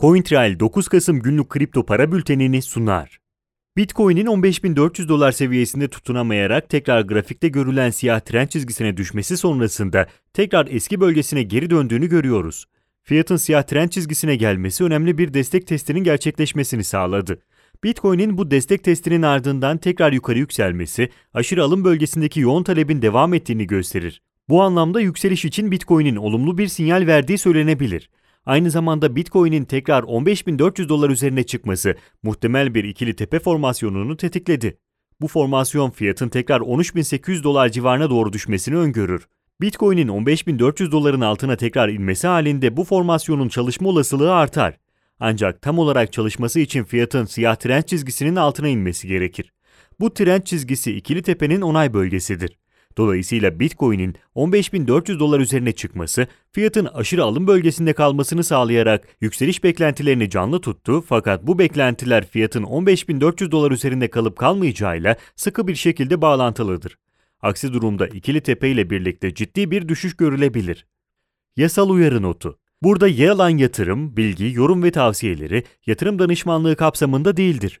CoinTrail 9 Kasım günlük kripto para bültenini sunar. Bitcoin'in 15.400 dolar seviyesinde tutunamayarak tekrar grafikte görülen siyah trend çizgisine düşmesi sonrasında tekrar eski bölgesine geri döndüğünü görüyoruz. Fiyatın siyah trend çizgisine gelmesi önemli bir destek testinin gerçekleşmesini sağladı. Bitcoin'in bu destek testinin ardından tekrar yukarı yükselmesi, aşırı alım bölgesindeki yoğun talebin devam ettiğini gösterir. Bu anlamda yükseliş için Bitcoin'in olumlu bir sinyal verdiği söylenebilir. Aynı zamanda Bitcoin'in tekrar 15.400 dolar üzerine çıkması muhtemel bir ikili tepe formasyonunu tetikledi. Bu formasyon fiyatın tekrar 13.800 dolar civarına doğru düşmesini öngörür. Bitcoin'in 15.400 doların altına tekrar inmesi halinde bu formasyonun çalışma olasılığı artar. Ancak tam olarak çalışması için fiyatın siyah trend çizgisinin altına inmesi gerekir. Bu trend çizgisi ikili tepenin onay bölgesidir. Dolayısıyla Bitcoin'in 15.400 dolar üzerine çıkması, fiyatın aşırı alım bölgesinde kalmasını sağlayarak yükseliş beklentilerini canlı tuttu fakat bu beklentiler fiyatın 15.400 dolar üzerinde kalıp kalmayacağıyla sıkı bir şekilde bağlantılıdır. Aksi durumda ikili tepe ile birlikte ciddi bir düşüş görülebilir. Yasal uyarı notu Burada yer alan yatırım, bilgi, yorum ve tavsiyeleri yatırım danışmanlığı kapsamında değildir.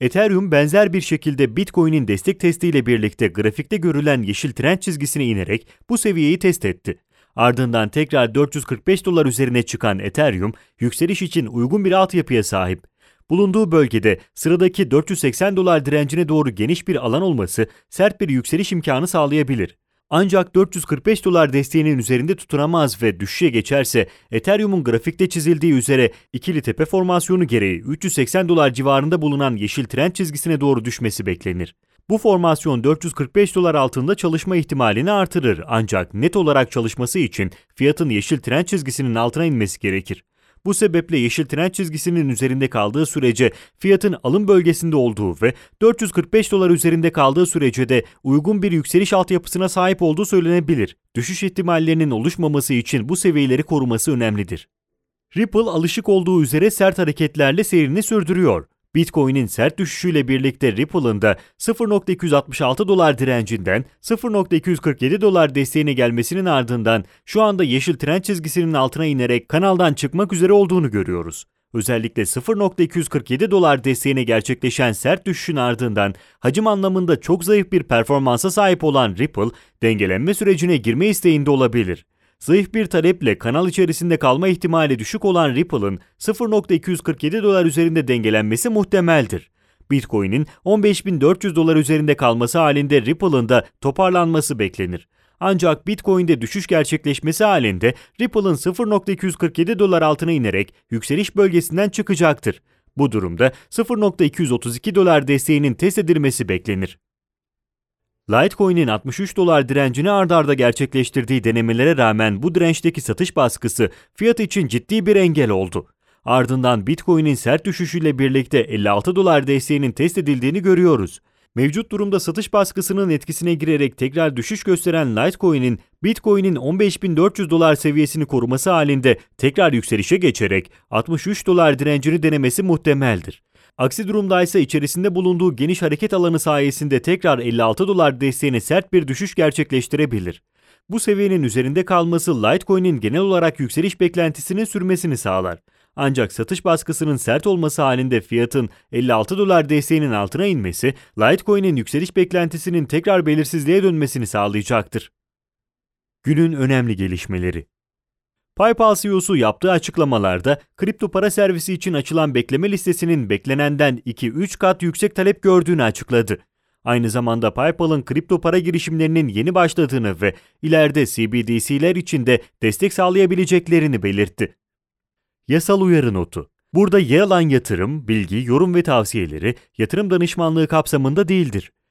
Ethereum benzer bir şekilde Bitcoin'in destek testiyle birlikte grafikte görülen yeşil trend çizgisine inerek bu seviyeyi test etti. Ardından tekrar 445 dolar üzerine çıkan Ethereum, yükseliş için uygun bir altyapıya sahip. Bulunduğu bölgede sıradaki 480 dolar direncine doğru geniş bir alan olması sert bir yükseliş imkanı sağlayabilir. Ancak 445 dolar desteğinin üzerinde tutunamaz ve düşüşe geçerse Ethereum'un grafikte çizildiği üzere ikili tepe formasyonu gereği 380 dolar civarında bulunan yeşil trend çizgisine doğru düşmesi beklenir. Bu formasyon 445 dolar altında çalışma ihtimalini artırır ancak net olarak çalışması için fiyatın yeşil trend çizgisinin altına inmesi gerekir. Bu sebeple yeşil trend çizgisinin üzerinde kaldığı sürece fiyatın alım bölgesinde olduğu ve 445 dolar üzerinde kaldığı sürece de uygun bir yükseliş altyapısına sahip olduğu söylenebilir. Düşüş ihtimallerinin oluşmaması için bu seviyeleri koruması önemlidir. Ripple alışık olduğu üzere sert hareketlerle seyrini sürdürüyor. Bitcoin'in sert düşüşüyle birlikte Ripple'ın da 0.266 dolar direncinden 0.247 dolar desteğine gelmesinin ardından şu anda yeşil trend çizgisinin altına inerek kanaldan çıkmak üzere olduğunu görüyoruz. Özellikle 0.247 dolar desteğine gerçekleşen sert düşüşün ardından hacim anlamında çok zayıf bir performansa sahip olan Ripple, dengelenme sürecine girme isteğinde olabilir. Zayıf bir taleple kanal içerisinde kalma ihtimali düşük olan Ripple'ın 0.247 dolar üzerinde dengelenmesi muhtemeldir. Bitcoin'in 15.400 dolar üzerinde kalması halinde Ripple'ın da toparlanması beklenir. Ancak Bitcoin'de düşüş gerçekleşmesi halinde Ripple'ın 0.247 dolar altına inerek yükseliş bölgesinden çıkacaktır. Bu durumda 0.232 dolar desteğinin test edilmesi beklenir. Litecoin'in 63 dolar direncini ardarda gerçekleştirdiği denemelere rağmen bu dirençteki satış baskısı fiyat için ciddi bir engel oldu. Ardından Bitcoin'in sert düşüşüyle birlikte 56 dolar desteğinin test edildiğini görüyoruz. Mevcut durumda satış baskısının etkisine girerek tekrar düşüş gösteren Litecoin'in Bitcoin'in 15.400 dolar seviyesini koruması halinde tekrar yükselişe geçerek 63 dolar direncini denemesi muhtemeldir. Aksi durumda ise içerisinde bulunduğu geniş hareket alanı sayesinde tekrar 56 dolar desteğine sert bir düşüş gerçekleştirebilir. Bu seviyenin üzerinde kalması Litecoin'in genel olarak yükseliş beklentisinin sürmesini sağlar. Ancak satış baskısının sert olması halinde fiyatın 56 dolar desteğinin altına inmesi, Litecoin'in yükseliş beklentisinin tekrar belirsizliğe dönmesini sağlayacaktır. Günün önemli gelişmeleri PayPal CEO'su yaptığı açıklamalarda kripto para servisi için açılan bekleme listesinin beklenenden 2-3 kat yüksek talep gördüğünü açıkladı. Aynı zamanda PayPal'ın kripto para girişimlerinin yeni başladığını ve ileride CBDC'ler için de destek sağlayabileceklerini belirtti. Yasal uyarı notu Burada yer alan yatırım, bilgi, yorum ve tavsiyeleri yatırım danışmanlığı kapsamında değildir.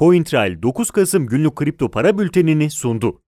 CoinTrail 9 Kasım günlük kripto para bültenini sundu.